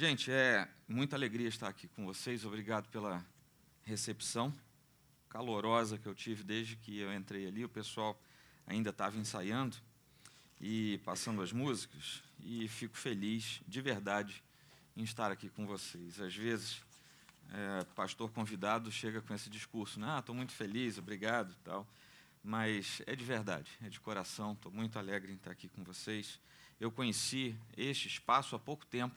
Gente, é muita alegria estar aqui com vocês. Obrigado pela recepção calorosa que eu tive desde que eu entrei ali. O pessoal ainda estava ensaiando e passando as músicas. E fico feliz, de verdade, em estar aqui com vocês. Às vezes, é, pastor convidado chega com esse discurso, né? ah, estou muito feliz, obrigado, tal. Mas é de verdade, é de coração. Estou muito alegre em estar aqui com vocês. Eu conheci este espaço há pouco tempo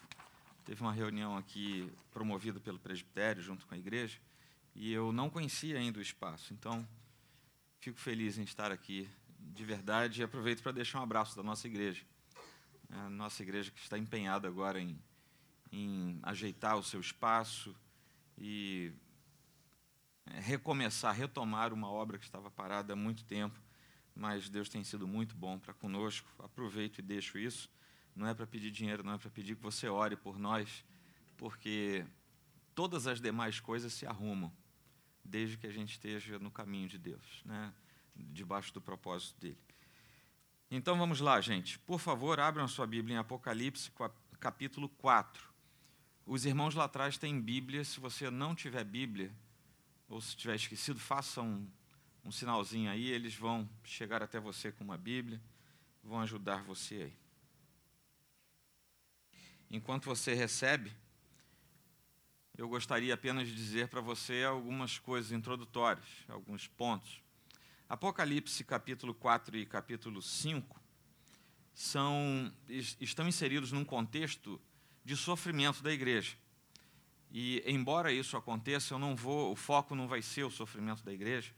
Teve uma reunião aqui promovida pelo presbitério junto com a igreja e eu não conhecia ainda o espaço. Então, fico feliz em estar aqui de verdade e aproveito para deixar um abraço da nossa igreja. A nossa igreja que está empenhada agora em, em ajeitar o seu espaço e é, recomeçar, retomar uma obra que estava parada há muito tempo, mas Deus tem sido muito bom para conosco. Aproveito e deixo isso não é para pedir dinheiro, não é para pedir que você ore por nós, porque todas as demais coisas se arrumam, desde que a gente esteja no caminho de Deus, né? debaixo do propósito dele. Então vamos lá, gente. Por favor, abram sua Bíblia em Apocalipse, capítulo 4. Os irmãos lá atrás têm Bíblia. Se você não tiver Bíblia, ou se tiver esquecido, faça um, um sinalzinho aí. Eles vão chegar até você com uma Bíblia, vão ajudar você aí enquanto você recebe, eu gostaria apenas de dizer para você algumas coisas introdutórias, alguns pontos. Apocalipse capítulo 4 e capítulo 5 são, estão inseridos num contexto de sofrimento da igreja. E embora isso aconteça, eu não vou, o foco não vai ser o sofrimento da igreja.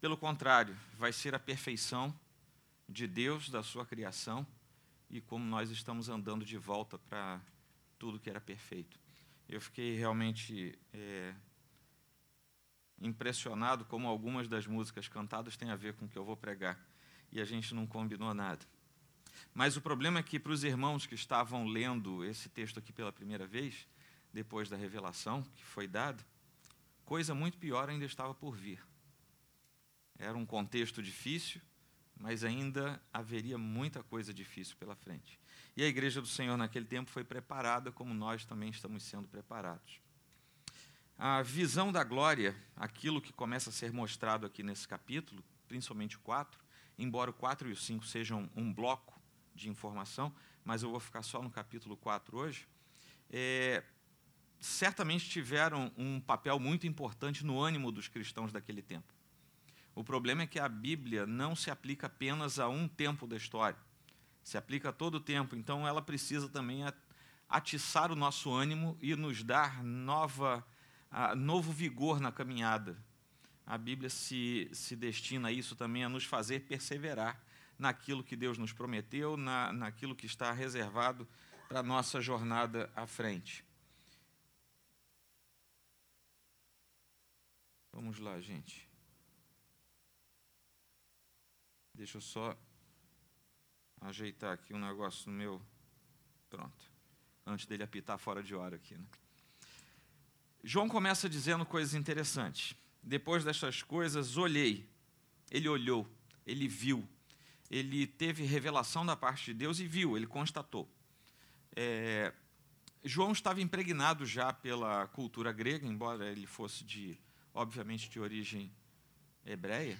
Pelo contrário, vai ser a perfeição de Deus, da sua criação, e como nós estamos andando de volta para tudo que era perfeito. Eu fiquei realmente é, impressionado como algumas das músicas cantadas têm a ver com o que eu vou pregar e a gente não combinou nada. Mas o problema é que para os irmãos que estavam lendo esse texto aqui pela primeira vez, depois da revelação que foi dada, coisa muito pior ainda estava por vir. Era um contexto difícil, mas ainda haveria muita coisa difícil pela frente. E a igreja do Senhor naquele tempo foi preparada como nós também estamos sendo preparados. A visão da glória, aquilo que começa a ser mostrado aqui nesse capítulo, principalmente o 4, embora o 4 e o 5 sejam um bloco de informação, mas eu vou ficar só no capítulo 4 hoje, é, certamente tiveram um papel muito importante no ânimo dos cristãos daquele tempo. O problema é que a Bíblia não se aplica apenas a um tempo da história, se aplica a todo o tempo. Então, ela precisa também atiçar o nosso ânimo e nos dar nova, uh, novo vigor na caminhada. A Bíblia se, se destina a isso também, a nos fazer perseverar naquilo que Deus nos prometeu, na, naquilo que está reservado para a nossa jornada à frente. Vamos lá, gente. Deixa eu só ajeitar aqui um negócio no meu. Pronto. Antes dele apitar fora de hora aqui. Né? João começa dizendo coisas interessantes. Depois destas coisas, olhei. Ele olhou, ele viu, ele teve revelação da parte de Deus e viu, ele constatou. É, João estava impregnado já pela cultura grega, embora ele fosse de, obviamente, de origem hebreia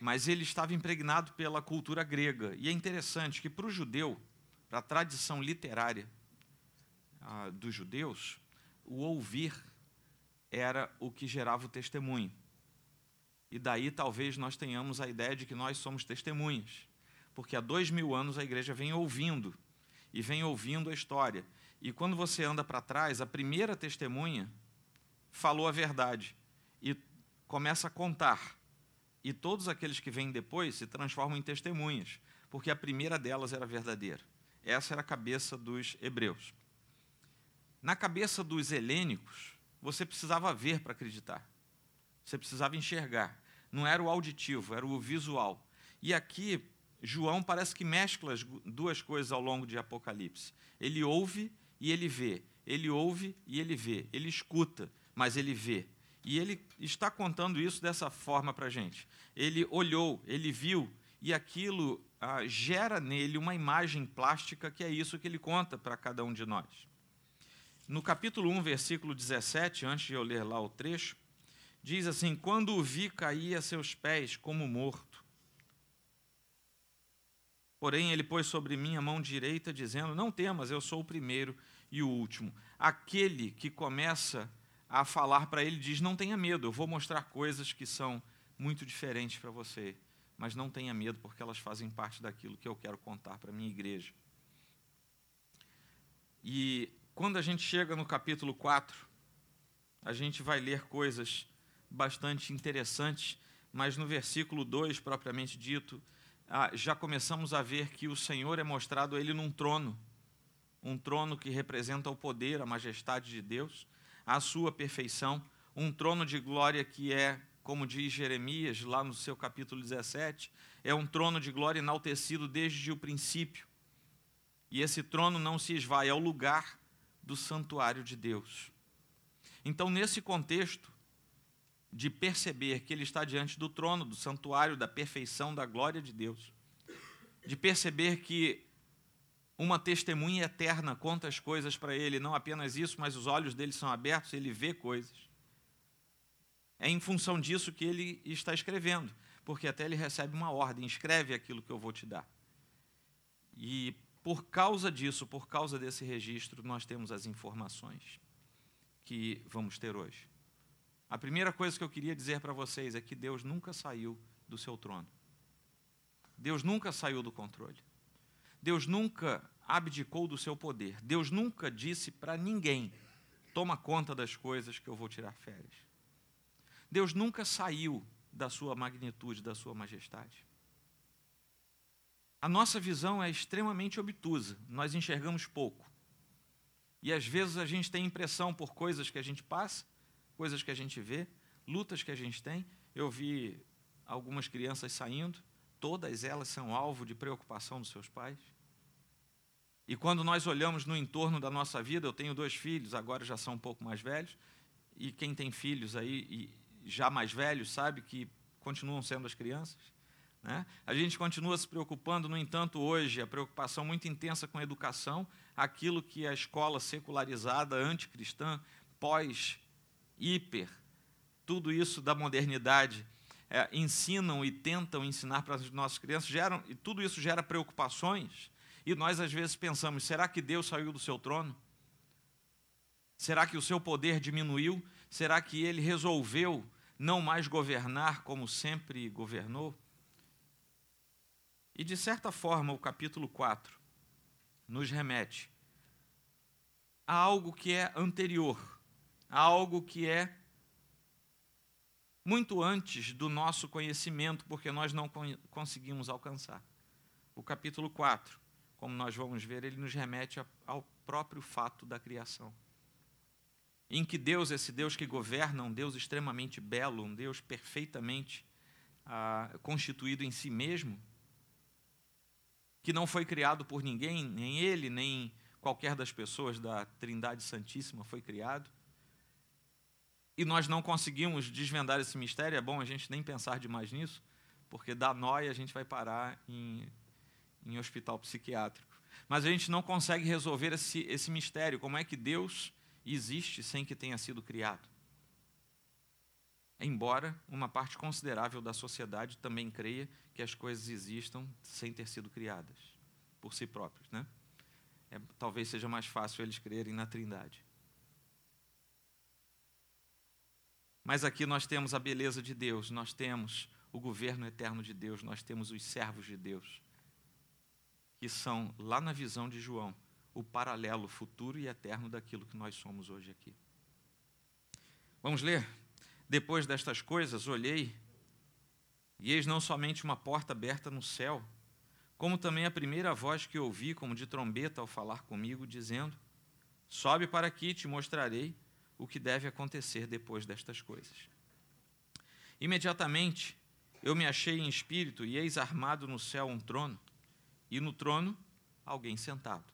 mas ele estava impregnado pela cultura grega. E é interessante que para o judeu, para a tradição literária ah, dos judeus, o ouvir era o que gerava o testemunho. E daí talvez nós tenhamos a ideia de que nós somos testemunhas, porque há dois mil anos a igreja vem ouvindo e vem ouvindo a história. E quando você anda para trás, a primeira testemunha falou a verdade e começa a contar e todos aqueles que vêm depois se transformam em testemunhas, porque a primeira delas era verdadeira. Essa era a cabeça dos hebreus. Na cabeça dos helênicos, você precisava ver para acreditar. Você precisava enxergar. Não era o auditivo, era o visual. E aqui, João parece que mescla as duas coisas ao longo de Apocalipse. Ele ouve e ele vê. Ele ouve e ele vê. Ele escuta, mas ele vê. E ele está contando isso dessa forma para a gente. Ele olhou, ele viu, e aquilo ah, gera nele uma imagem plástica que é isso que ele conta para cada um de nós. no capítulo 1, versículo 17, antes de eu ler lá o trecho, diz assim: Quando o vi cair a seus pés como morto. Porém, ele pôs sobre mim a mão direita, dizendo: Não temas, eu sou o primeiro e o último. Aquele que começa a falar para ele diz: Não tenha medo, eu vou mostrar coisas que são muito diferentes para você, mas não tenha medo, porque elas fazem parte daquilo que eu quero contar para a minha igreja. E quando a gente chega no capítulo 4, a gente vai ler coisas bastante interessantes, mas no versículo 2, propriamente dito, já começamos a ver que o Senhor é mostrado ele num trono, um trono que representa o poder, a majestade de Deus, a sua perfeição, um trono de glória que é, como diz Jeremias lá no seu capítulo 17, é um trono de glória enaltecido desde o princípio. E esse trono não se esvai, é o lugar do santuário de Deus. Então, nesse contexto, de perceber que ele está diante do trono, do santuário, da perfeição, da glória de Deus. De perceber que uma testemunha eterna conta as coisas para ele, não apenas isso, mas os olhos dele são abertos, ele vê coisas. É em função disso que ele está escrevendo, porque até ele recebe uma ordem: escreve aquilo que eu vou te dar. E por causa disso, por causa desse registro, nós temos as informações que vamos ter hoje. A primeira coisa que eu queria dizer para vocês é que Deus nunca saiu do seu trono. Deus nunca saiu do controle. Deus nunca abdicou do seu poder. Deus nunca disse para ninguém: toma conta das coisas que eu vou tirar férias. Deus nunca saiu da sua magnitude, da sua majestade. A nossa visão é extremamente obtusa, nós enxergamos pouco. E às vezes a gente tem impressão por coisas que a gente passa coisas que a gente vê, lutas que a gente tem. Eu vi algumas crianças saindo, todas elas são alvo de preocupação dos seus pais. E quando nós olhamos no entorno da nossa vida, eu tenho dois filhos, agora já são um pouco mais velhos, e quem tem filhos aí já mais velhos sabe que continuam sendo as crianças. Né? A gente continua se preocupando, no entanto, hoje, a preocupação muito intensa com a educação, aquilo que a escola secularizada, anticristã, pós hiper, tudo isso da modernidade, é, ensinam e tentam ensinar para as nossas crianças, geram, e tudo isso gera preocupações, e nós às vezes pensamos: será que Deus saiu do seu trono? Será que o seu poder diminuiu? Será que ele resolveu não mais governar como sempre governou? E de certa forma, o capítulo 4 nos remete a algo que é anterior algo que é muito antes do nosso conhecimento, porque nós não conseguimos alcançar. O capítulo 4, como nós vamos ver, ele nos remete ao próprio fato da criação. Em que Deus, esse Deus que governa, um Deus extremamente belo, um Deus perfeitamente ah, constituído em si mesmo, que não foi criado por ninguém, nem ele, nem qualquer das pessoas da Trindade Santíssima foi criado, e nós não conseguimos desvendar esse mistério, é bom a gente nem pensar demais nisso, porque dá nó e a gente vai parar em, em hospital psiquiátrico. Mas a gente não consegue resolver esse, esse mistério, como é que Deus existe sem que tenha sido criado. Embora uma parte considerável da sociedade também creia que as coisas existam sem ter sido criadas por si próprias. Né? É, talvez seja mais fácil eles crerem na Trindade. Mas aqui nós temos a beleza de Deus, nós temos o governo eterno de Deus, nós temos os servos de Deus, que são, lá na visão de João, o paralelo futuro e eterno daquilo que nós somos hoje aqui. Vamos ler? Depois destas coisas, olhei, e eis não somente uma porta aberta no céu, como também a primeira voz que ouvi, como de trombeta, ao falar comigo, dizendo: Sobe para aqui, te mostrarei o que deve acontecer depois destas coisas. Imediatamente eu me achei em espírito e eis armado no céu um trono, e no trono alguém sentado.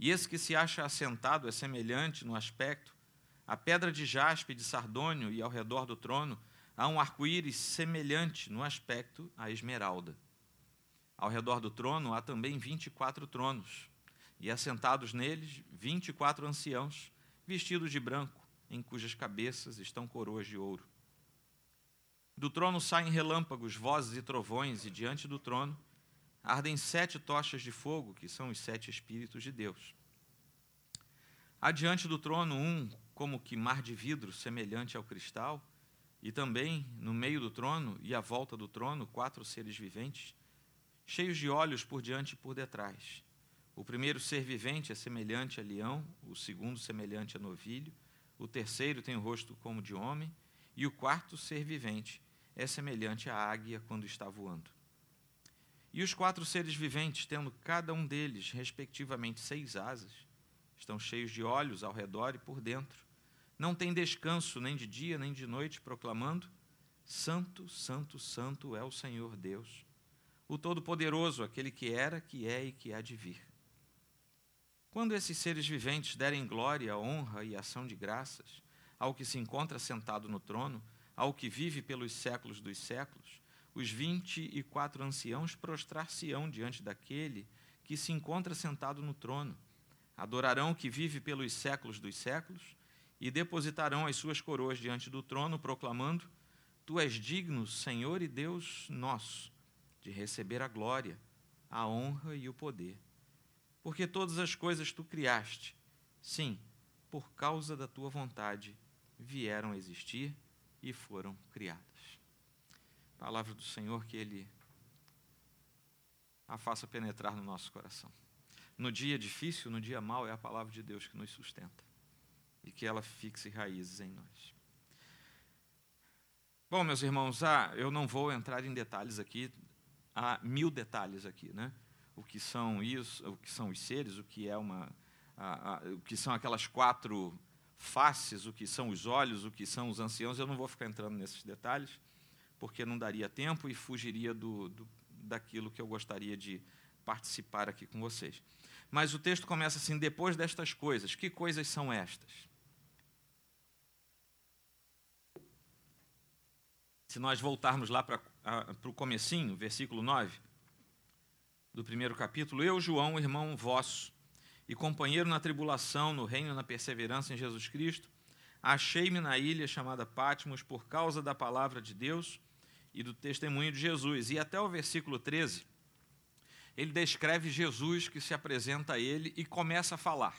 E esse que se acha assentado é semelhante no aspecto à pedra de jaspe de sardônio, e ao redor do trono há um arco-íris semelhante no aspecto à esmeralda. Ao redor do trono há também vinte e quatro tronos, e assentados neles vinte e quatro anciãos, vestidos de branco, em cujas cabeças estão coroas de ouro. Do trono saem relâmpagos, vozes e trovões, e diante do trono ardem sete tochas de fogo, que são os sete Espíritos de Deus. Adiante do trono, um como que mar de vidro, semelhante ao cristal, e também no meio do trono e à volta do trono, quatro seres viventes, cheios de olhos por diante e por detrás. O primeiro ser vivente é semelhante a leão, o segundo semelhante a novilho, o terceiro tem o rosto como de homem, e o quarto ser vivente é semelhante à águia quando está voando. E os quatro seres viventes, tendo cada um deles, respectivamente, seis asas, estão cheios de olhos ao redor e por dentro. Não têm descanso nem de dia nem de noite, proclamando: Santo, Santo, Santo é o Senhor Deus, o Todo-Poderoso, aquele que era, que é e que há de vir. Quando esses seres viventes derem glória, honra e ação de graças ao que se encontra sentado no trono, ao que vive pelos séculos dos séculos, os vinte e quatro anciãos prostrar-se-ão diante daquele que se encontra sentado no trono. Adorarão o que vive pelos séculos dos séculos e depositarão as suas coroas diante do trono, proclamando: Tu és digno, Senhor e Deus nosso, de receber a glória, a honra e o poder. Porque todas as coisas tu criaste, sim, por causa da tua vontade, vieram a existir e foram criadas. Palavra do Senhor que Ele a faça penetrar no nosso coração. No dia difícil, no dia mau, é a palavra de Deus que nos sustenta e que ela fixe raízes em nós. Bom, meus irmãos, ah, eu não vou entrar em detalhes aqui, há mil detalhes aqui, né? O que são isso, o que são os seres, o que é uma, o que são aquelas quatro faces, o que são os olhos, o que são os anciãos. Eu não vou ficar entrando nesses detalhes, porque não daria tempo e fugiria do, do, daquilo que eu gostaria de participar aqui com vocês. Mas o texto começa assim: depois destas coisas. Que coisas são estas? Se nós voltarmos lá para o comecinho, versículo 9, do primeiro capítulo, eu, João, irmão vosso, e companheiro na tribulação, no reino na perseverança em Jesus Cristo, achei-me na ilha chamada Patmos por causa da palavra de Deus e do testemunho de Jesus. E até o versículo 13, ele descreve Jesus que se apresenta a ele e começa a falar.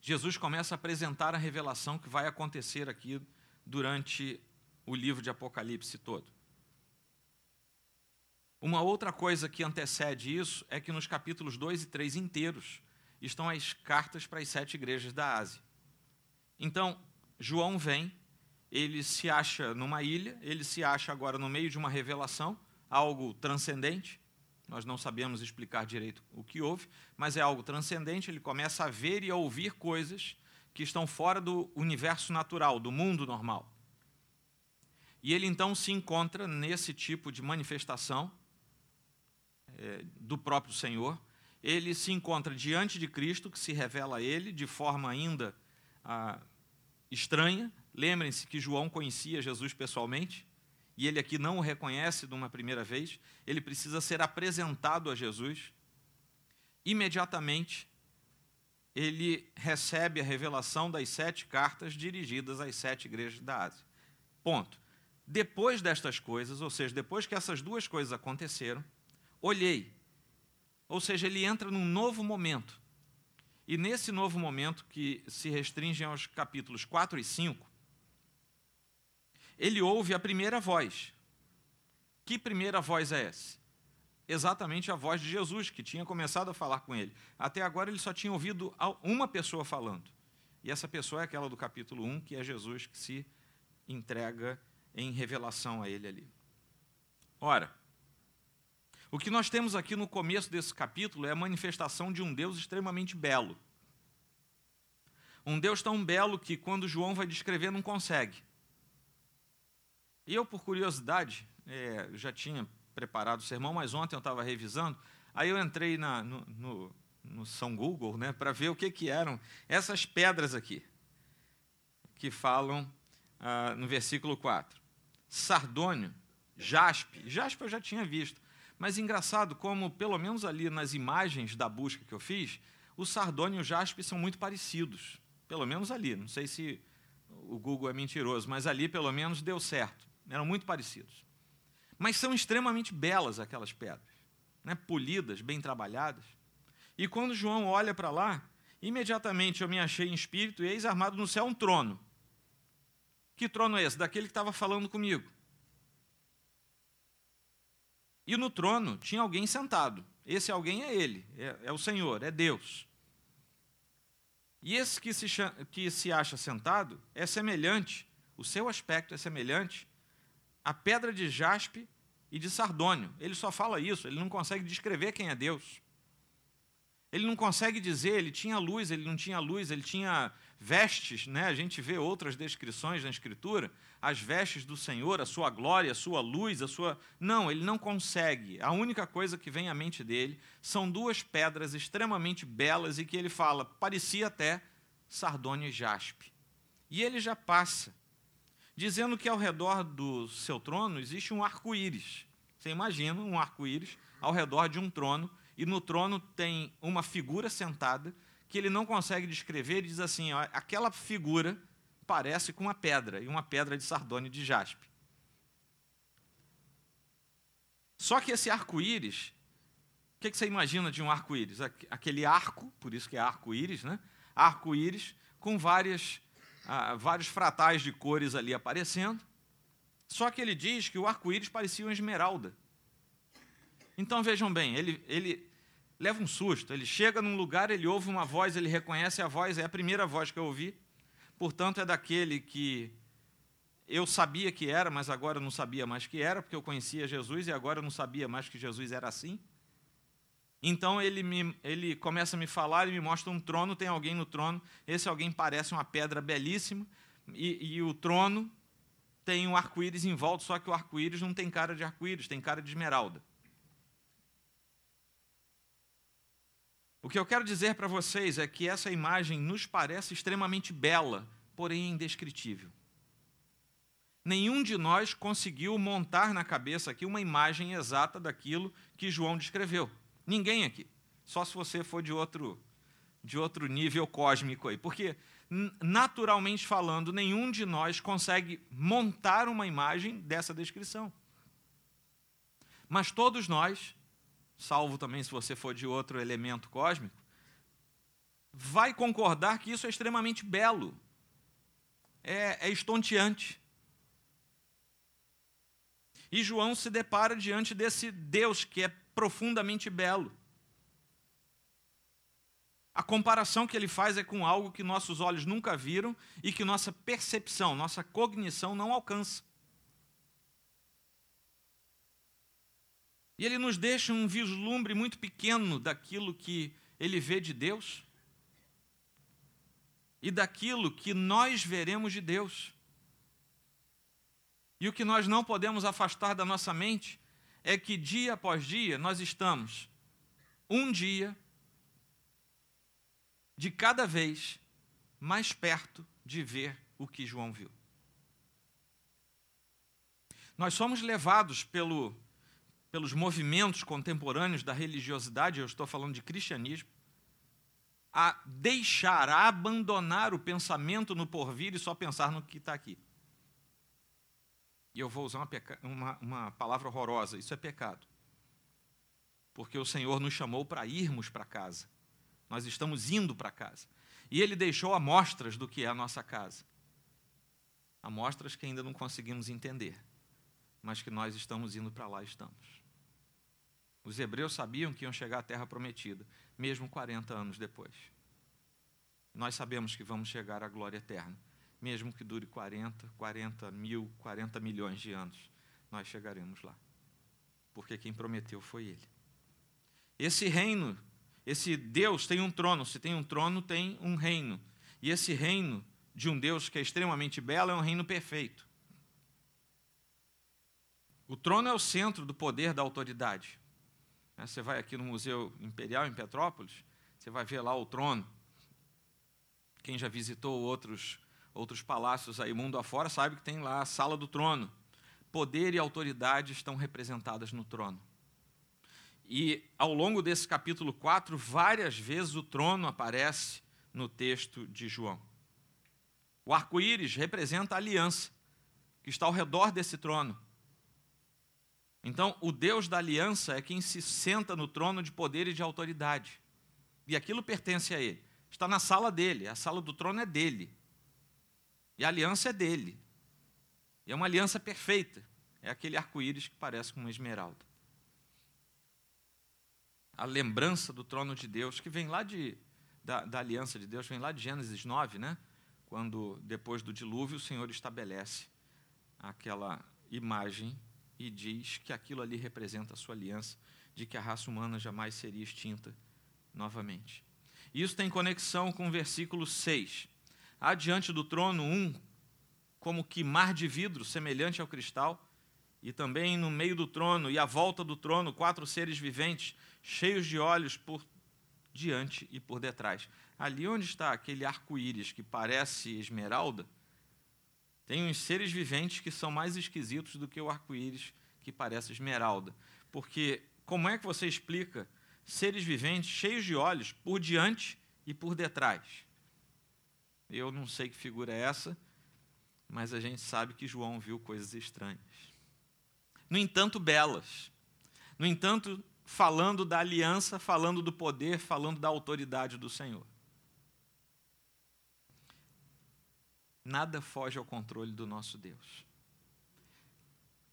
Jesus começa a apresentar a revelação que vai acontecer aqui durante o livro de Apocalipse todo. Uma outra coisa que antecede isso é que nos capítulos 2 e 3 inteiros estão as cartas para as sete igrejas da Ásia. Então, João vem, ele se acha numa ilha, ele se acha agora no meio de uma revelação, algo transcendente. Nós não sabemos explicar direito o que houve, mas é algo transcendente. Ele começa a ver e a ouvir coisas que estão fora do universo natural, do mundo normal. E ele então se encontra nesse tipo de manifestação é, do próprio Senhor, ele se encontra diante de Cristo, que se revela a ele de forma ainda ah, estranha. Lembrem-se que João conhecia Jesus pessoalmente, e ele aqui não o reconhece de uma primeira vez, ele precisa ser apresentado a Jesus. Imediatamente, ele recebe a revelação das sete cartas dirigidas às sete igrejas da Ásia. Ponto. Depois destas coisas, ou seja, depois que essas duas coisas aconteceram, olhei. Ou seja, ele entra num novo momento. E nesse novo momento, que se restringe aos capítulos 4 e 5, ele ouve a primeira voz. Que primeira voz é essa? Exatamente a voz de Jesus, que tinha começado a falar com ele. Até agora ele só tinha ouvido uma pessoa falando. E essa pessoa é aquela do capítulo 1, que é Jesus que se entrega em revelação a ele ali. Ora, o que nós temos aqui no começo desse capítulo é a manifestação de um Deus extremamente belo. Um Deus tão belo que, quando João vai descrever, não consegue. E eu, por curiosidade, é, já tinha preparado o sermão, mas ontem eu estava revisando, aí eu entrei na, no, no, no, São Google né, para ver o que, que eram essas pedras aqui, que falam ah, no versículo 4. Sardônio, jaspe, jaspe eu já tinha visto, Mas engraçado como, pelo menos ali nas imagens da busca que eu fiz, o sardônio e o jaspe são muito parecidos. Pelo menos ali. Não sei se o Google é mentiroso, mas ali pelo menos deu certo. Eram muito parecidos. Mas são extremamente belas aquelas pedras, né? polidas, bem trabalhadas. E quando João olha para lá, imediatamente eu me achei em espírito e eis armado no céu um trono. Que trono é esse? Daquele que estava falando comigo. E no trono tinha alguém sentado. Esse alguém é ele, é, é o Senhor, é Deus. E esse que se, que se acha sentado é semelhante, o seu aspecto é semelhante à pedra de jaspe e de sardônio. Ele só fala isso, ele não consegue descrever quem é Deus. Ele não consegue dizer, ele tinha luz, ele não tinha luz, ele tinha vestes, né? A gente vê outras descrições na escritura, as vestes do Senhor, a sua glória, a sua luz, a sua Não, ele não consegue. A única coisa que vem à mente dele são duas pedras extremamente belas e que ele fala, parecia até sardônio e jaspe. E ele já passa dizendo que ao redor do seu trono existe um arco-íris. Você imagina um arco-íris ao redor de um trono e no trono tem uma figura sentada que ele não consegue descrever e diz assim: aquela figura parece com uma pedra, e uma pedra de sardônio de jaspe. Só que esse arco-íris, o que, que você imagina de um arco-íris? Aquele arco, por isso que é arco-íris, né? Arco-íris com várias, ah, vários fratais de cores ali aparecendo. Só que ele diz que o arco-íris parecia uma esmeralda. Então vejam bem, ele, ele leva um susto. Ele chega num lugar, ele ouve uma voz, ele reconhece a voz, é a primeira voz que eu ouvi. Portanto, é daquele que eu sabia que era, mas agora não sabia mais que era, porque eu conhecia Jesus e agora não sabia mais que Jesus era assim. Então ele, me, ele começa a me falar e me mostra um trono, tem alguém no trono. Esse alguém parece uma pedra belíssima, e, e o trono tem um arco-íris em volta, só que o arco-íris não tem cara de arco-íris, tem cara de esmeralda. O que eu quero dizer para vocês é que essa imagem nos parece extremamente bela, porém indescritível. Nenhum de nós conseguiu montar na cabeça aqui uma imagem exata daquilo que João descreveu. Ninguém aqui. Só se você for de outro de outro nível cósmico aí, porque naturalmente falando, nenhum de nós consegue montar uma imagem dessa descrição. Mas todos nós salvo também se você for de outro elemento cósmico, vai concordar que isso é extremamente belo, é, é estonteante. E João se depara diante desse Deus que é profundamente belo. A comparação que ele faz é com algo que nossos olhos nunca viram e que nossa percepção, nossa cognição não alcança. E ele nos deixa um vislumbre muito pequeno daquilo que ele vê de Deus e daquilo que nós veremos de Deus. E o que nós não podemos afastar da nossa mente é que dia após dia nós estamos um dia de cada vez mais perto de ver o que João viu. Nós somos levados pelo pelos movimentos contemporâneos da religiosidade, eu estou falando de cristianismo, a deixar, a abandonar o pensamento no porvir e só pensar no que está aqui. E eu vou usar uma, uma, uma palavra horrorosa: isso é pecado. Porque o Senhor nos chamou para irmos para casa. Nós estamos indo para casa. E Ele deixou amostras do que é a nossa casa. Amostras que ainda não conseguimos entender, mas que nós estamos indo para lá, estamos. Os hebreus sabiam que iam chegar à terra prometida, mesmo 40 anos depois. Nós sabemos que vamos chegar à glória eterna, mesmo que dure 40, 40 mil, 40 milhões de anos, nós chegaremos lá. Porque quem prometeu foi Ele. Esse reino, esse Deus tem um trono, se tem um trono, tem um reino. E esse reino de um Deus que é extremamente belo é um reino perfeito. O trono é o centro do poder da autoridade. Né, você vai aqui no Museu Imperial, em Petrópolis, você vai ver lá o trono. Quem já visitou outros, outros palácios aí, mundo afora, sabe que tem lá a sala do trono. Poder e autoridade estão representadas no trono. E ao longo desse capítulo 4, várias vezes o trono aparece no texto de João. O arco-íris representa a aliança que está ao redor desse trono. Então, o Deus da aliança é quem se senta no trono de poder e de autoridade. E aquilo pertence a ele. Está na sala dele, a sala do trono é dele. E a aliança é dele. E é uma aliança perfeita. É aquele arco-íris que parece com uma esmeralda. A lembrança do trono de Deus, que vem lá de, da, da aliança de Deus, vem lá de Gênesis 9, né? quando, depois do dilúvio, o Senhor estabelece aquela imagem e diz que aquilo ali representa a sua aliança, de que a raça humana jamais seria extinta novamente. Isso tem conexão com o versículo 6. Há diante do trono um, como que mar de vidro, semelhante ao cristal, e também no meio do trono e à volta do trono, quatro seres viventes, cheios de olhos por diante e por detrás. Ali onde está aquele arco-íris que parece esmeralda, tem uns seres viventes que são mais esquisitos do que o arco-íris que parece esmeralda. Porque como é que você explica seres viventes cheios de olhos por diante e por detrás? Eu não sei que figura é essa, mas a gente sabe que João viu coisas estranhas. No entanto, belas. No entanto, falando da aliança, falando do poder, falando da autoridade do Senhor. Nada foge ao controle do nosso Deus.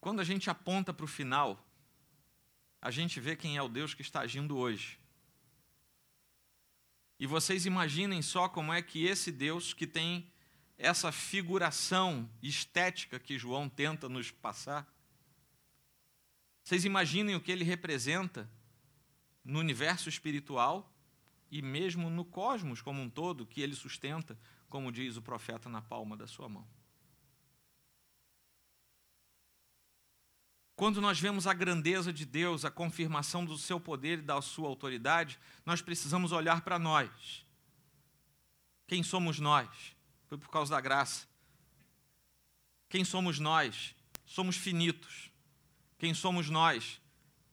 Quando a gente aponta para o final, a gente vê quem é o Deus que está agindo hoje. E vocês imaginem só como é que esse Deus que tem essa figuração estética que João tenta nos passar, vocês imaginem o que ele representa no universo espiritual e mesmo no cosmos como um todo que ele sustenta, como diz o profeta na palma da sua mão. Quando nós vemos a grandeza de Deus, a confirmação do seu poder e da sua autoridade, nós precisamos olhar para nós. Quem somos nós? Foi por causa da graça. Quem somos nós? Somos finitos. Quem somos nós?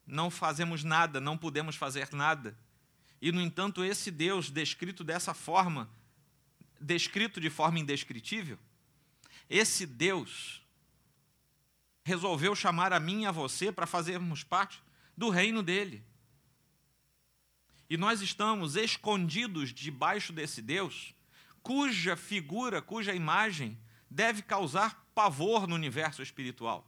Não fazemos nada, não podemos fazer nada. E, no entanto, esse Deus, descrito dessa forma, descrito de forma indescritível, esse Deus resolveu chamar a mim e a você para fazermos parte do reino dele. E nós estamos escondidos debaixo desse Deus, cuja figura, cuja imagem deve causar pavor no universo espiritual.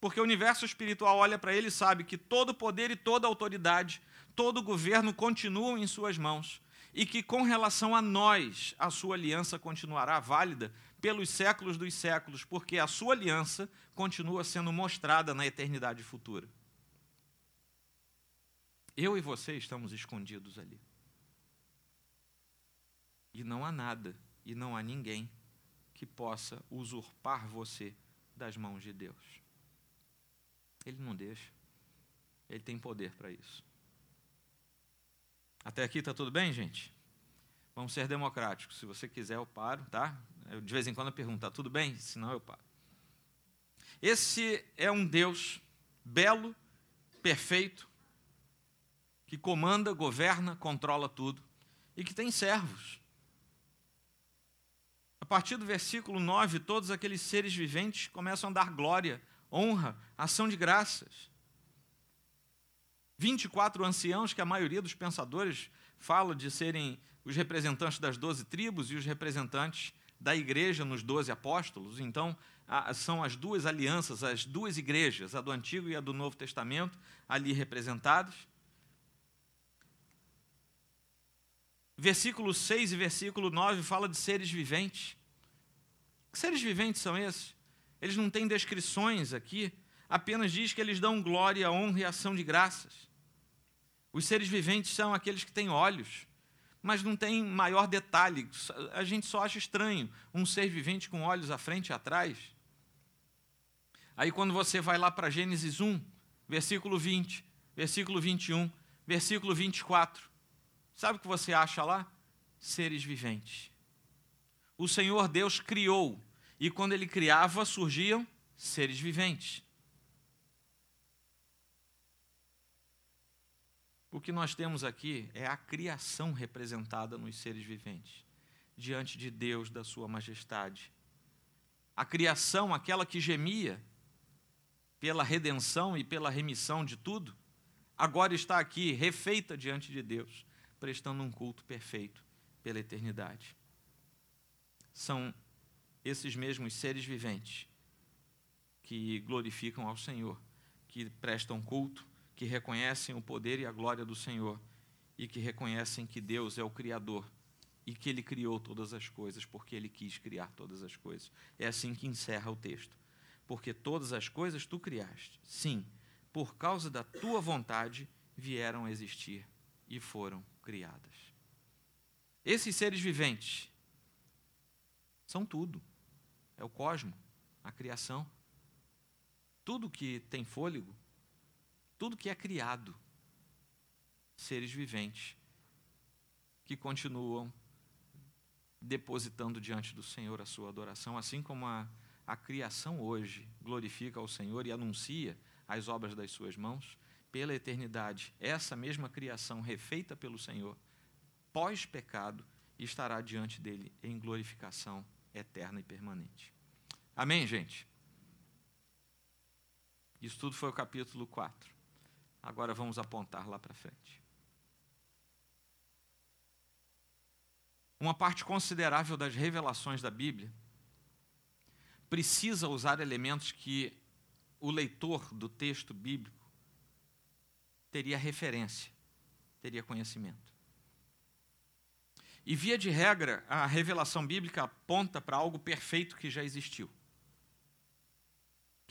Porque o universo espiritual olha para ele e sabe que todo poder e toda autoridade, todo governo continuam em suas mãos e que, com relação a nós, a sua aliança continuará válida pelos séculos dos séculos, porque a sua aliança continua sendo mostrada na eternidade futura. Eu e você estamos escondidos ali. E não há nada e não há ninguém que possa usurpar você das mãos de Deus. Ele não deixa. Ele tem poder para isso. Até aqui está tudo bem, gente? Vamos ser democráticos. Se você quiser, eu paro, tá? Eu, de vez em quando eu pergunto, tá tudo bem? Senão eu paro. Esse é um Deus belo, perfeito, que comanda, governa, controla tudo e que tem servos. A partir do versículo 9, todos aqueles seres viventes começam a dar glória, honra, ação de graças. 24 anciãos, que a maioria dos pensadores fala de serem os representantes das doze tribos e os representantes da igreja nos doze apóstolos. Então, são as duas alianças, as duas igrejas, a do Antigo e a do Novo Testamento, ali representadas. Versículo 6 e versículo 9 fala de seres viventes. Que seres viventes são esses? Eles não têm descrições aqui, apenas diz que eles dão glória, honra e ação de graças. Os seres viventes são aqueles que têm olhos, mas não tem maior detalhe. A gente só acha estranho um ser vivente com olhos à frente e atrás. Aí, quando você vai lá para Gênesis 1, versículo 20, versículo 21, versículo 24, sabe o que você acha lá? Seres viventes. O Senhor Deus criou, e quando ele criava, surgiam seres viventes. O que nós temos aqui é a criação representada nos seres viventes, diante de Deus, da Sua majestade. A criação, aquela que gemia pela redenção e pela remissão de tudo, agora está aqui, refeita diante de Deus, prestando um culto perfeito pela eternidade. São esses mesmos seres viventes que glorificam ao Senhor, que prestam culto, que reconhecem o poder e a glória do Senhor e que reconhecem que Deus é o Criador e que Ele criou todas as coisas porque Ele quis criar todas as coisas. É assim que encerra o texto. Porque todas as coisas tu criaste, sim, por causa da tua vontade vieram a existir e foram criadas. Esses seres viventes são tudo. É o cosmo, a criação. Tudo que tem fôlego, tudo que é criado, seres viventes que continuam depositando diante do Senhor a sua adoração, assim como a, a criação hoje glorifica ao Senhor e anuncia as obras das suas mãos, pela eternidade, essa mesma criação refeita pelo Senhor, pós-pecado, estará diante dele em glorificação eterna e permanente. Amém, gente? Isso tudo foi o capítulo 4. Agora vamos apontar lá para frente. Uma parte considerável das revelações da Bíblia precisa usar elementos que o leitor do texto bíblico teria referência, teria conhecimento. E, via de regra, a revelação bíblica aponta para algo perfeito que já existiu. O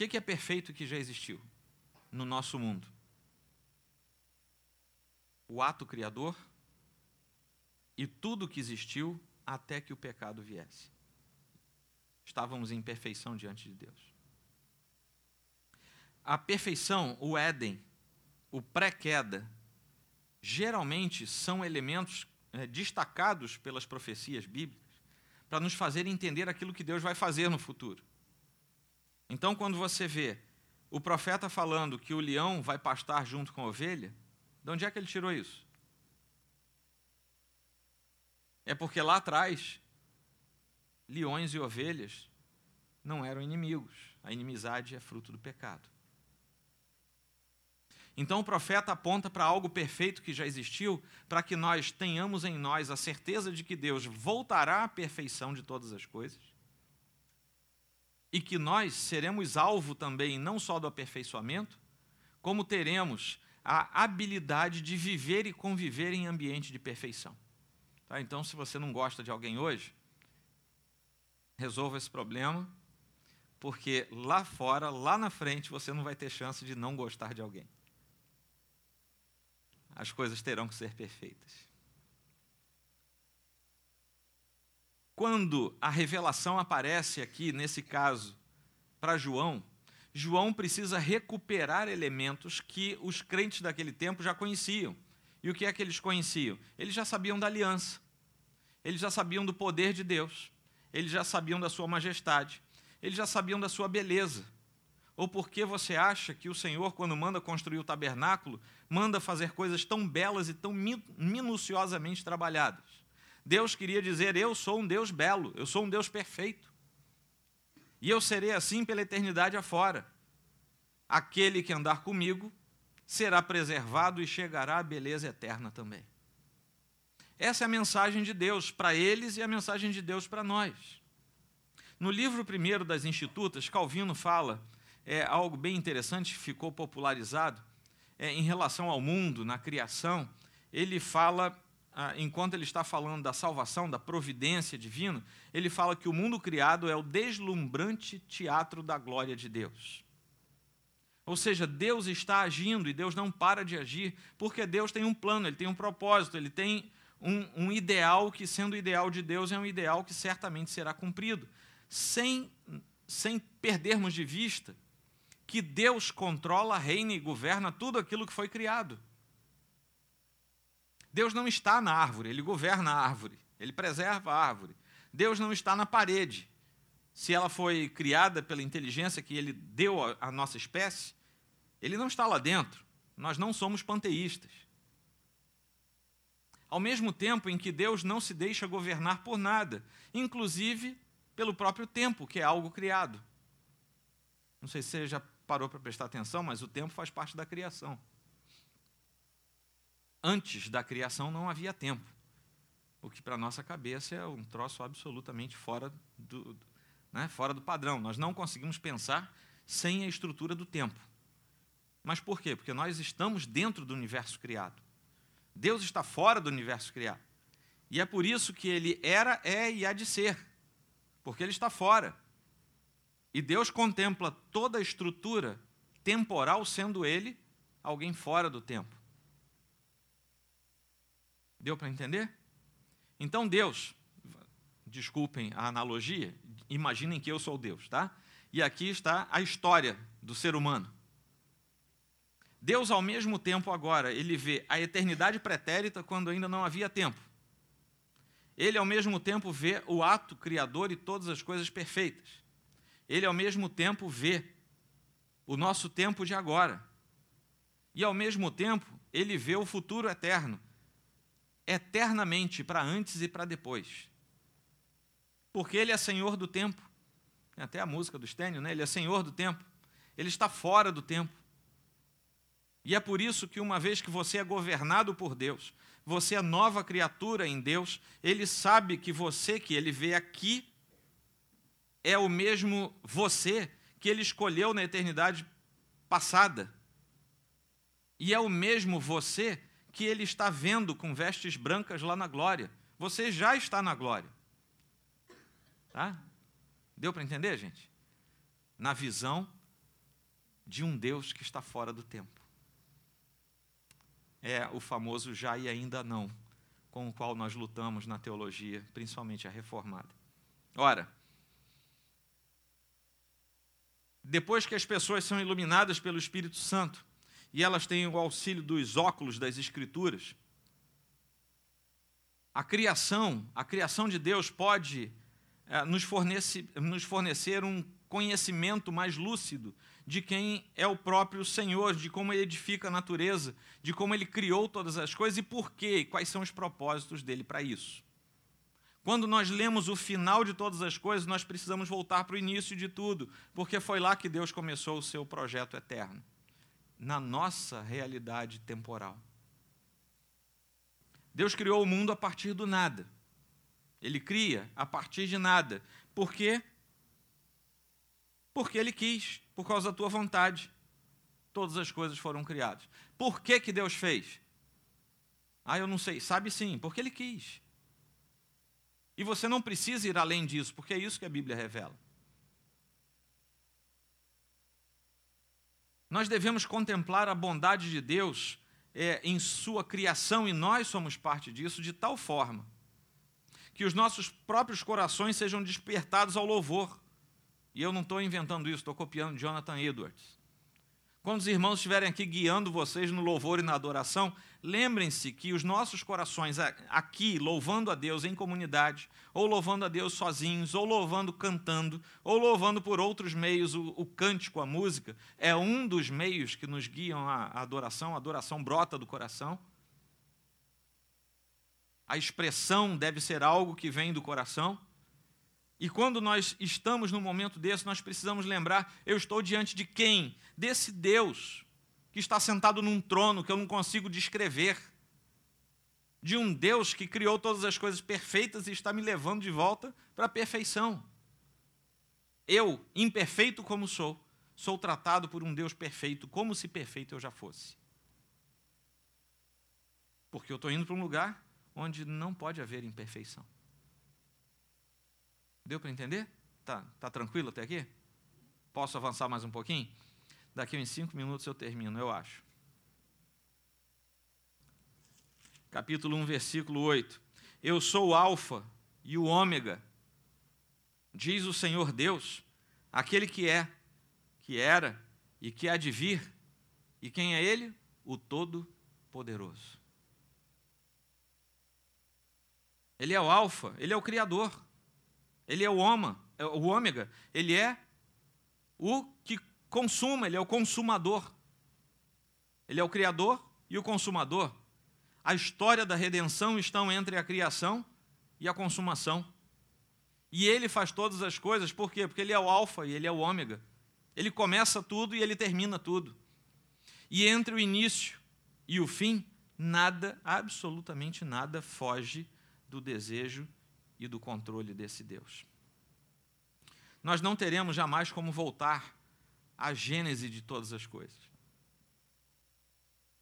que é perfeito que já existiu no nosso mundo? O ato criador e tudo que existiu até que o pecado viesse. Estávamos em perfeição diante de Deus. A perfeição, o Éden, o pré-queda, geralmente são elementos é, destacados pelas profecias bíblicas para nos fazer entender aquilo que Deus vai fazer no futuro. Então, quando você vê o profeta falando que o leão vai pastar junto com a ovelha, de onde é que ele tirou isso? É porque lá atrás, leões e ovelhas não eram inimigos. A inimizade é fruto do pecado. Então o profeta aponta para algo perfeito que já existiu, para que nós tenhamos em nós a certeza de que Deus voltará à perfeição de todas as coisas. E que nós seremos alvo também não só do aperfeiçoamento, como teremos a habilidade de viver e conviver em ambiente de perfeição. Tá? Então, se você não gosta de alguém hoje, resolva esse problema, porque lá fora, lá na frente, você não vai ter chance de não gostar de alguém as coisas terão que ser perfeitas. Quando a revelação aparece aqui, nesse caso, para João, João precisa recuperar elementos que os crentes daquele tempo já conheciam. E o que é que eles conheciam? Eles já sabiam da aliança, eles já sabiam do poder de Deus, eles já sabiam da sua majestade, eles já sabiam da sua beleza. Ou porque você acha que o Senhor, quando manda construir o tabernáculo, manda fazer coisas tão belas e tão minuciosamente trabalhadas? Deus queria dizer: Eu sou um Deus belo, eu sou um Deus perfeito. E eu serei assim pela eternidade afora. Aquele que andar comigo será preservado e chegará à beleza eterna também. Essa é a mensagem de Deus para eles e a mensagem de Deus para nós. No livro primeiro das Institutas, Calvino fala é algo bem interessante, ficou popularizado é, em relação ao mundo, na criação. Ele fala, enquanto ele está falando da salvação, da providência divina, ele fala que o mundo criado é o deslumbrante teatro da glória de Deus. Ou seja, Deus está agindo e Deus não para de agir, porque Deus tem um plano, ele tem um propósito, ele tem um, um ideal que, sendo o ideal de Deus, é um ideal que certamente será cumprido, sem, sem perdermos de vista que Deus controla, reina e governa tudo aquilo que foi criado. Deus não está na árvore, ele governa a árvore, ele preserva a árvore. Deus não está na parede. Se ela foi criada pela inteligência que ele deu à nossa espécie, ele não está lá dentro. Nós não somos panteístas. ao mesmo tempo em que Deus não se deixa governar por nada, inclusive pelo próprio tempo, que é algo criado. Não sei se você já parou para prestar atenção, mas o tempo faz parte da criação. Antes da criação não havia tempo, o que para nossa cabeça é um troço absolutamente fora do, né, fora do padrão. Nós não conseguimos pensar sem a estrutura do tempo. Mas por quê? Porque nós estamos dentro do universo criado. Deus está fora do universo criado. E é por isso que ele era, é e há de ser. Porque ele está fora. E Deus contempla toda a estrutura temporal, sendo ele alguém fora do tempo. Deu para entender? Então Deus, desculpem a analogia, imaginem que eu sou Deus, tá? E aqui está a história do ser humano. Deus, ao mesmo tempo, agora, ele vê a eternidade pretérita quando ainda não havia tempo. Ele, ao mesmo tempo, vê o ato criador e todas as coisas perfeitas. Ele, ao mesmo tempo, vê o nosso tempo de agora. E, ao mesmo tempo, ele vê o futuro eterno, eternamente, para antes e para depois. Porque ele é senhor do tempo. Tem até a música do Stênio, né? Ele é senhor do tempo. Ele está fora do tempo. E é por isso que, uma vez que você é governado por Deus, você é nova criatura em Deus, Ele sabe que você que Ele vê aqui é o mesmo você que Ele escolheu na eternidade passada. E é o mesmo você que Ele está vendo com vestes brancas lá na glória. Você já está na glória. Tá? Deu para entender, gente? Na visão de um Deus que está fora do tempo é o famoso já e ainda não, com o qual nós lutamos na teologia, principalmente a reformada. Ora, depois que as pessoas são iluminadas pelo Espírito Santo e elas têm o auxílio dos óculos das Escrituras, a criação, a criação de Deus pode é, nos, fornece, nos fornecer um conhecimento mais lúcido de quem é o próprio Senhor, de como ele edifica a natureza, de como ele criou todas as coisas e por quê, e quais são os propósitos dele para isso. Quando nós lemos o final de todas as coisas, nós precisamos voltar para o início de tudo, porque foi lá que Deus começou o seu projeto eterno, na nossa realidade temporal. Deus criou o mundo a partir do nada. Ele cria a partir de nada. Por quê? Porque ele quis por causa da tua vontade. Todas as coisas foram criadas. Por que, que Deus fez? Ah, eu não sei. Sabe sim, porque Ele quis. E você não precisa ir além disso, porque é isso que a Bíblia revela. Nós devemos contemplar a bondade de Deus é, em sua criação, e nós somos parte disso, de tal forma que os nossos próprios corações sejam despertados ao louvor. E eu não estou inventando isso, estou copiando Jonathan Edwards. Quando os irmãos estiverem aqui guiando vocês no louvor e na adoração, lembrem-se que os nossos corações aqui, louvando a Deus em comunidade, ou louvando a Deus sozinhos, ou louvando cantando, ou louvando por outros meios, o, o cântico, a música, é um dos meios que nos guiam à adoração, a adoração brota do coração. A expressão deve ser algo que vem do coração. E quando nós estamos num momento desse, nós precisamos lembrar: eu estou diante de quem? Desse Deus que está sentado num trono que eu não consigo descrever. De um Deus que criou todas as coisas perfeitas e está me levando de volta para a perfeição. Eu, imperfeito como sou, sou tratado por um Deus perfeito, como se perfeito eu já fosse. Porque eu estou indo para um lugar onde não pode haver imperfeição. Deu para entender? Tá, tá tranquilo até aqui? Posso avançar mais um pouquinho? Daqui uns cinco minutos eu termino, eu acho. Capítulo 1, versículo 8. Eu sou o Alfa e o Ômega, diz o Senhor Deus, aquele que é, que era e que há de vir. E quem é Ele? O Todo-Poderoso. Ele é o Alfa, ele é o Criador. Ele é o é o ômega, ele é o que consuma, ele é o consumador. Ele é o criador e o consumador. a história da redenção estão entre a criação e a consumação. E ele faz todas as coisas, por quê? Porque ele é o alfa e ele é o ômega. Ele começa tudo e ele termina tudo. E entre o início e o fim, nada, absolutamente nada, foge do desejo e do controle desse Deus. Nós não teremos jamais como voltar à gênese de todas as coisas.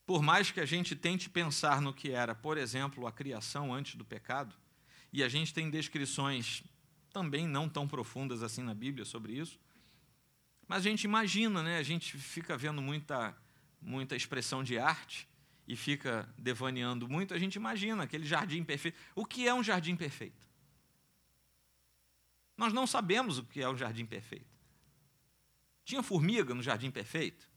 Por mais que a gente tente pensar no que era, por exemplo, a criação antes do pecado, e a gente tem descrições também não tão profundas assim na Bíblia sobre isso, mas a gente imagina, né? a gente fica vendo muita, muita expressão de arte e fica devaneando muito, a gente imagina aquele jardim perfeito. O que é um jardim perfeito? Nós não sabemos o que é um jardim perfeito. Tinha formiga no jardim perfeito?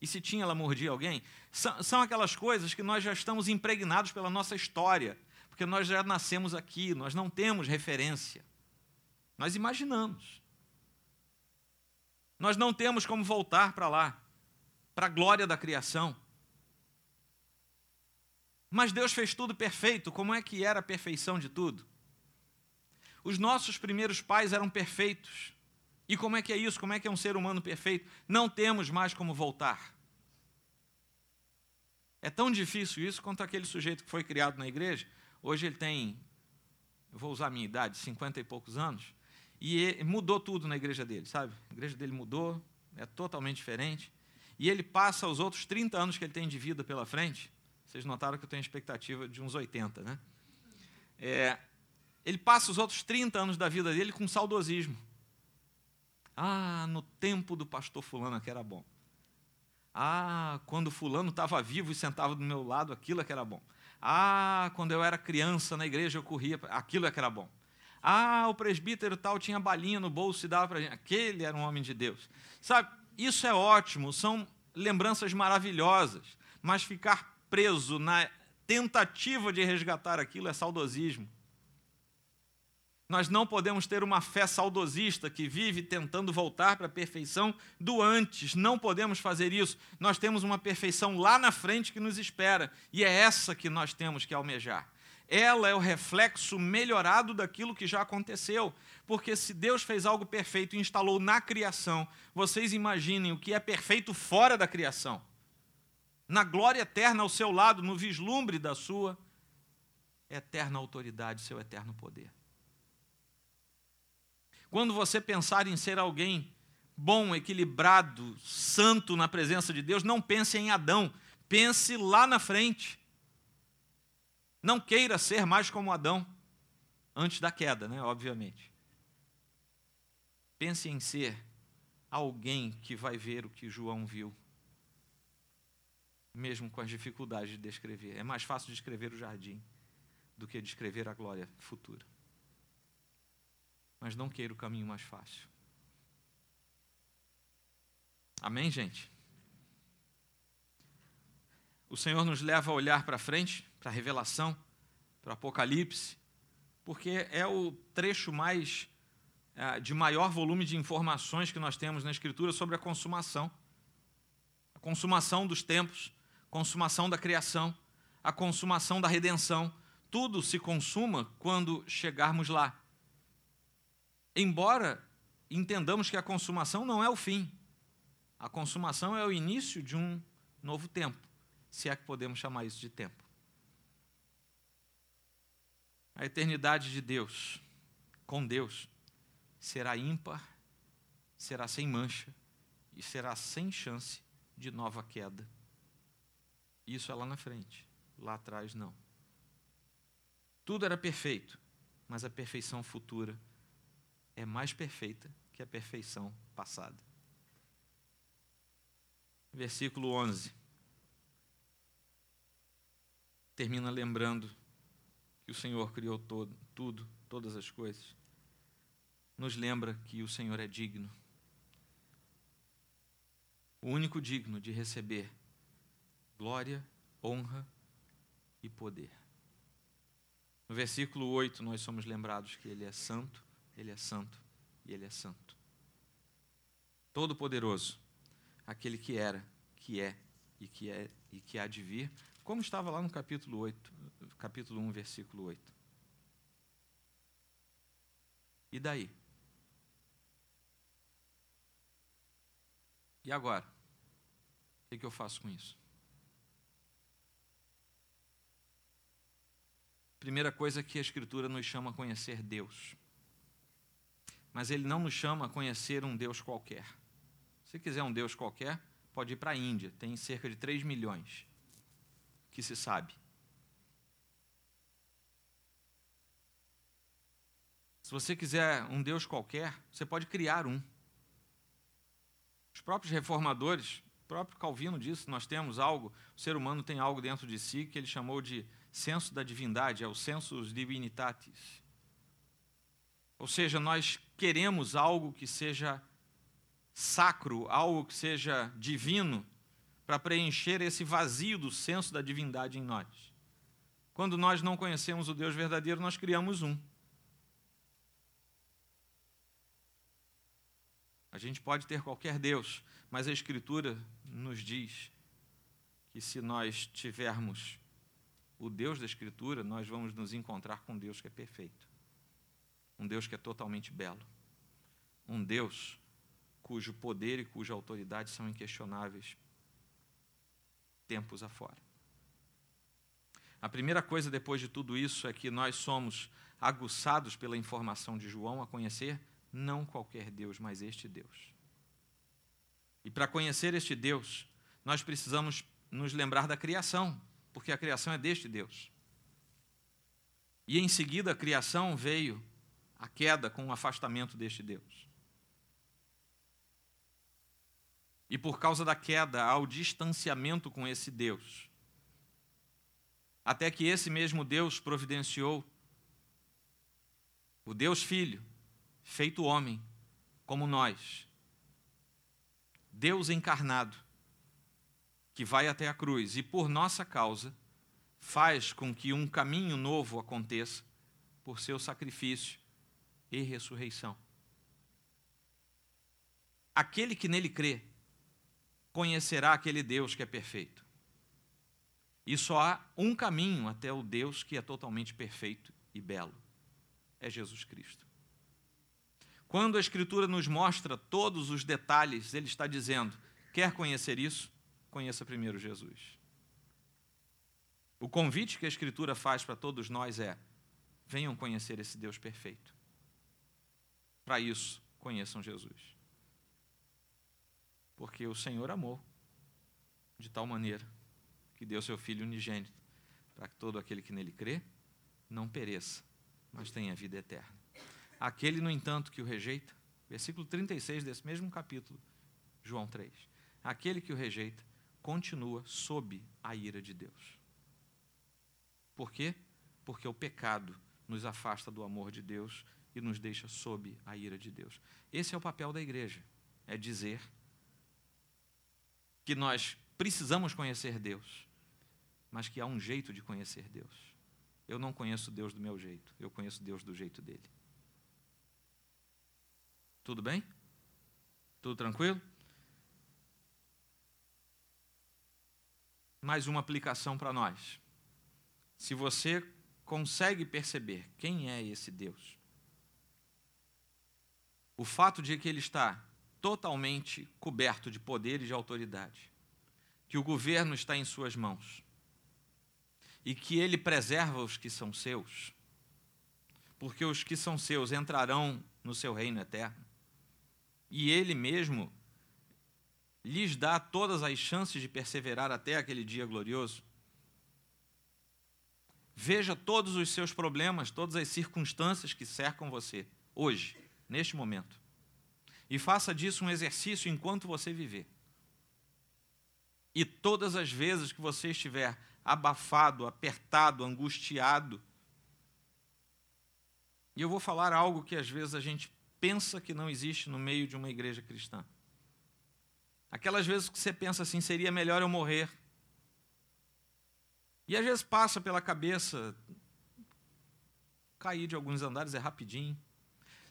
E se tinha, ela mordia alguém? São, são aquelas coisas que nós já estamos impregnados pela nossa história, porque nós já nascemos aqui, nós não temos referência. Nós imaginamos. Nós não temos como voltar para lá, para a glória da criação. Mas Deus fez tudo perfeito, como é que era a perfeição de tudo? Os nossos primeiros pais eram perfeitos. E como é que é isso? Como é que é um ser humano perfeito? Não temos mais como voltar. É tão difícil isso quanto aquele sujeito que foi criado na igreja. Hoje ele tem, eu vou usar a minha idade, 50 e poucos anos, e mudou tudo na igreja dele, sabe? A igreja dele mudou, é totalmente diferente. E ele passa os outros 30 anos que ele tem de vida pela frente. Vocês notaram que eu tenho expectativa de uns 80, né? É, ele passa os outros 30 anos da vida dele com saudosismo. Ah, no tempo do pastor Fulano que era bom. Ah, quando Fulano estava vivo e sentava do meu lado, aquilo é que era bom. Ah, quando eu era criança na igreja eu corria, aquilo é que era bom. Ah, o presbítero tal tinha balinha no bolso e dava para gente. Aquele era um homem de Deus. Sabe, isso é ótimo, são lembranças maravilhosas, mas ficar preso na tentativa de resgatar aquilo é saudosismo. Nós não podemos ter uma fé saudosista que vive tentando voltar para a perfeição do antes. Não podemos fazer isso. Nós temos uma perfeição lá na frente que nos espera. E é essa que nós temos que almejar. Ela é o reflexo melhorado daquilo que já aconteceu. Porque se Deus fez algo perfeito e instalou na criação, vocês imaginem o que é perfeito fora da criação. Na glória eterna ao seu lado, no vislumbre da sua eterna autoridade, seu eterno poder. Quando você pensar em ser alguém bom, equilibrado, santo na presença de Deus, não pense em Adão, pense lá na frente. Não queira ser mais como Adão, antes da queda, né? obviamente. Pense em ser alguém que vai ver o que João viu, mesmo com as dificuldades de descrever. É mais fácil descrever o jardim do que descrever a glória futura mas não queira o caminho mais fácil. Amém, gente? O Senhor nos leva a olhar para frente, para a revelação, para o Apocalipse, porque é o trecho mais é, de maior volume de informações que nós temos na Escritura sobre a consumação. A consumação dos tempos, consumação da criação, a consumação da redenção. Tudo se consuma quando chegarmos lá. Embora entendamos que a consumação não é o fim, a consumação é o início de um novo tempo, se é que podemos chamar isso de tempo. A eternidade de Deus, com Deus, será ímpar, será sem mancha e será sem chance de nova queda. Isso é lá na frente, lá atrás não. Tudo era perfeito, mas a perfeição futura é mais perfeita que a perfeição passada. Versículo 11. Termina lembrando que o Senhor criou todo, tudo, todas as coisas. Nos lembra que o Senhor é digno. O único digno de receber glória, honra e poder. No versículo 8, nós somos lembrados que Ele é santo, ele é santo e Ele é santo. Todo-Poderoso, aquele que era, que é e que é e que há de vir, como estava lá no capítulo 8, capítulo 1, versículo 8. E daí? E agora? O que eu faço com isso? Primeira coisa que a Escritura nos chama a conhecer Deus. Mas Ele não nos chama a conhecer um Deus qualquer. Se quiser um Deus qualquer, pode ir para a Índia, tem cerca de 3 milhões que se sabe. Se você quiser um Deus qualquer, você pode criar um. Os próprios reformadores, o próprio Calvino disse, nós temos algo, o ser humano tem algo dentro de si que ele chamou de senso da divindade, é o sensus divinitatis. Ou seja, nós queremos algo que seja sacro, algo que seja divino, para preencher esse vazio do senso da divindade em nós. Quando nós não conhecemos o Deus verdadeiro, nós criamos um. A gente pode ter qualquer Deus, mas a Escritura nos diz que se nós tivermos o Deus da Escritura, nós vamos nos encontrar com Deus que é perfeito, um Deus que é totalmente belo, um Deus cujo poder e cuja autoridade são inquestionáveis tempos afora. A primeira coisa depois de tudo isso é que nós somos aguçados pela informação de João a conhecer não qualquer Deus, mas este Deus. E para conhecer este Deus, nós precisamos nos lembrar da criação, porque a criação é deste Deus. E em seguida a criação veio a queda com o afastamento deste Deus. E por causa da queda, há o distanciamento com esse Deus. Até que esse mesmo Deus providenciou o Deus Filho, feito homem, como nós. Deus encarnado, que vai até a cruz e por nossa causa faz com que um caminho novo aconteça por seu sacrifício e ressurreição. Aquele que nele crê conhecerá aquele Deus que é perfeito. E só há um caminho até o Deus que é totalmente perfeito e belo: é Jesus Cristo. Quando a Escritura nos mostra todos os detalhes, ele está dizendo: quer conhecer isso? Conheça primeiro Jesus. O convite que a Escritura faz para todos nós é: venham conhecer esse Deus perfeito. Para isso, conheçam Jesus porque o Senhor amou de tal maneira que deu seu Filho unigênito, para que todo aquele que nele crê não pereça, mas tenha vida eterna. Aquele, no entanto, que o rejeita, versículo 36 desse mesmo capítulo, João 3. Aquele que o rejeita continua sob a ira de Deus. Por quê? Porque o pecado nos afasta do amor de Deus e nos deixa sob a ira de Deus. Esse é o papel da igreja, é dizer que nós precisamos conhecer Deus, mas que há um jeito de conhecer Deus. Eu não conheço Deus do meu jeito, eu conheço Deus do jeito dele. Tudo bem? Tudo tranquilo? Mais uma aplicação para nós. Se você consegue perceber quem é esse Deus, o fato de que ele está totalmente coberto de poder e de autoridade, que o governo está em suas mãos e que ele preserva os que são seus, porque os que são seus entrarão no seu reino eterno, e ele mesmo lhes dá todas as chances de perseverar até aquele dia glorioso. Veja todos os seus problemas, todas as circunstâncias que cercam você, hoje, neste momento. E faça disso um exercício enquanto você viver. E todas as vezes que você estiver abafado, apertado, angustiado, e eu vou falar algo que às vezes a gente pensa que não existe no meio de uma igreja cristã. Aquelas vezes que você pensa assim, seria melhor eu morrer. E às vezes passa pela cabeça, cair de alguns andares é rapidinho.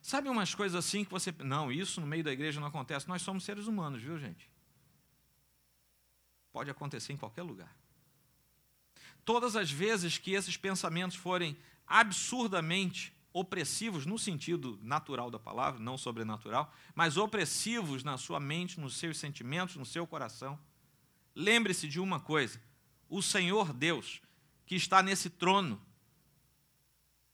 Sabe umas coisas assim que você. Não, isso no meio da igreja não acontece. Nós somos seres humanos, viu, gente? Pode acontecer em qualquer lugar. Todas as vezes que esses pensamentos forem absurdamente opressivos, no sentido natural da palavra, não sobrenatural, mas opressivos na sua mente, nos seus sentimentos, no seu coração, lembre-se de uma coisa: o Senhor Deus, que está nesse trono,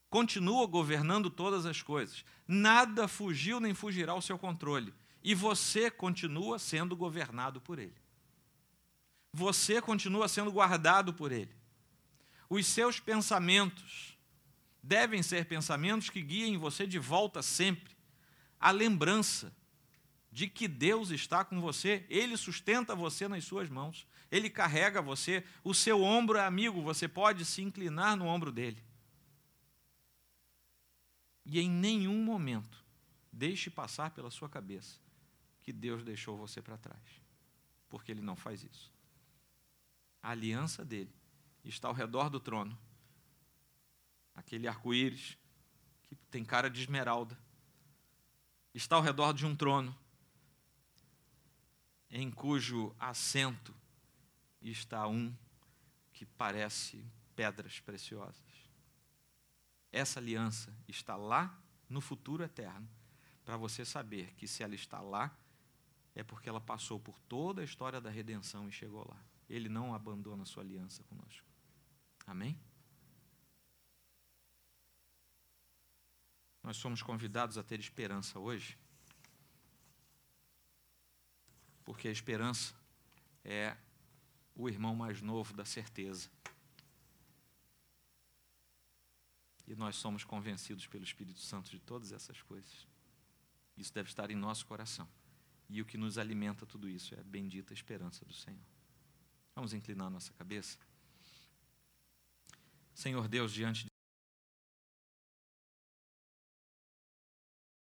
continua governando todas as coisas. Nada fugiu nem fugirá ao seu controle. E você continua sendo governado por Ele. Você continua sendo guardado por Ele. Os seus pensamentos devem ser pensamentos que guiem você de volta sempre à lembrança de que Deus está com você, Ele sustenta você nas suas mãos, Ele carrega você, o seu ombro é amigo, você pode se inclinar no ombro dele. E em nenhum momento deixe passar pela sua cabeça que Deus deixou você para trás, porque Ele não faz isso. A aliança dele está ao redor do trono, aquele arco-íris que tem cara de esmeralda, está ao redor de um trono em cujo assento está um que parece pedras preciosas. Essa aliança está lá no futuro eterno, para você saber que se ela está lá, é porque ela passou por toda a história da redenção e chegou lá. Ele não abandona a sua aliança conosco. Amém? Nós somos convidados a ter esperança hoje, porque a esperança é o irmão mais novo da certeza. E nós somos convencidos pelo Espírito Santo de todas essas coisas. Isso deve estar em nosso coração. E o que nos alimenta tudo isso é a bendita esperança do Senhor. Vamos inclinar nossa cabeça? Senhor Deus, diante de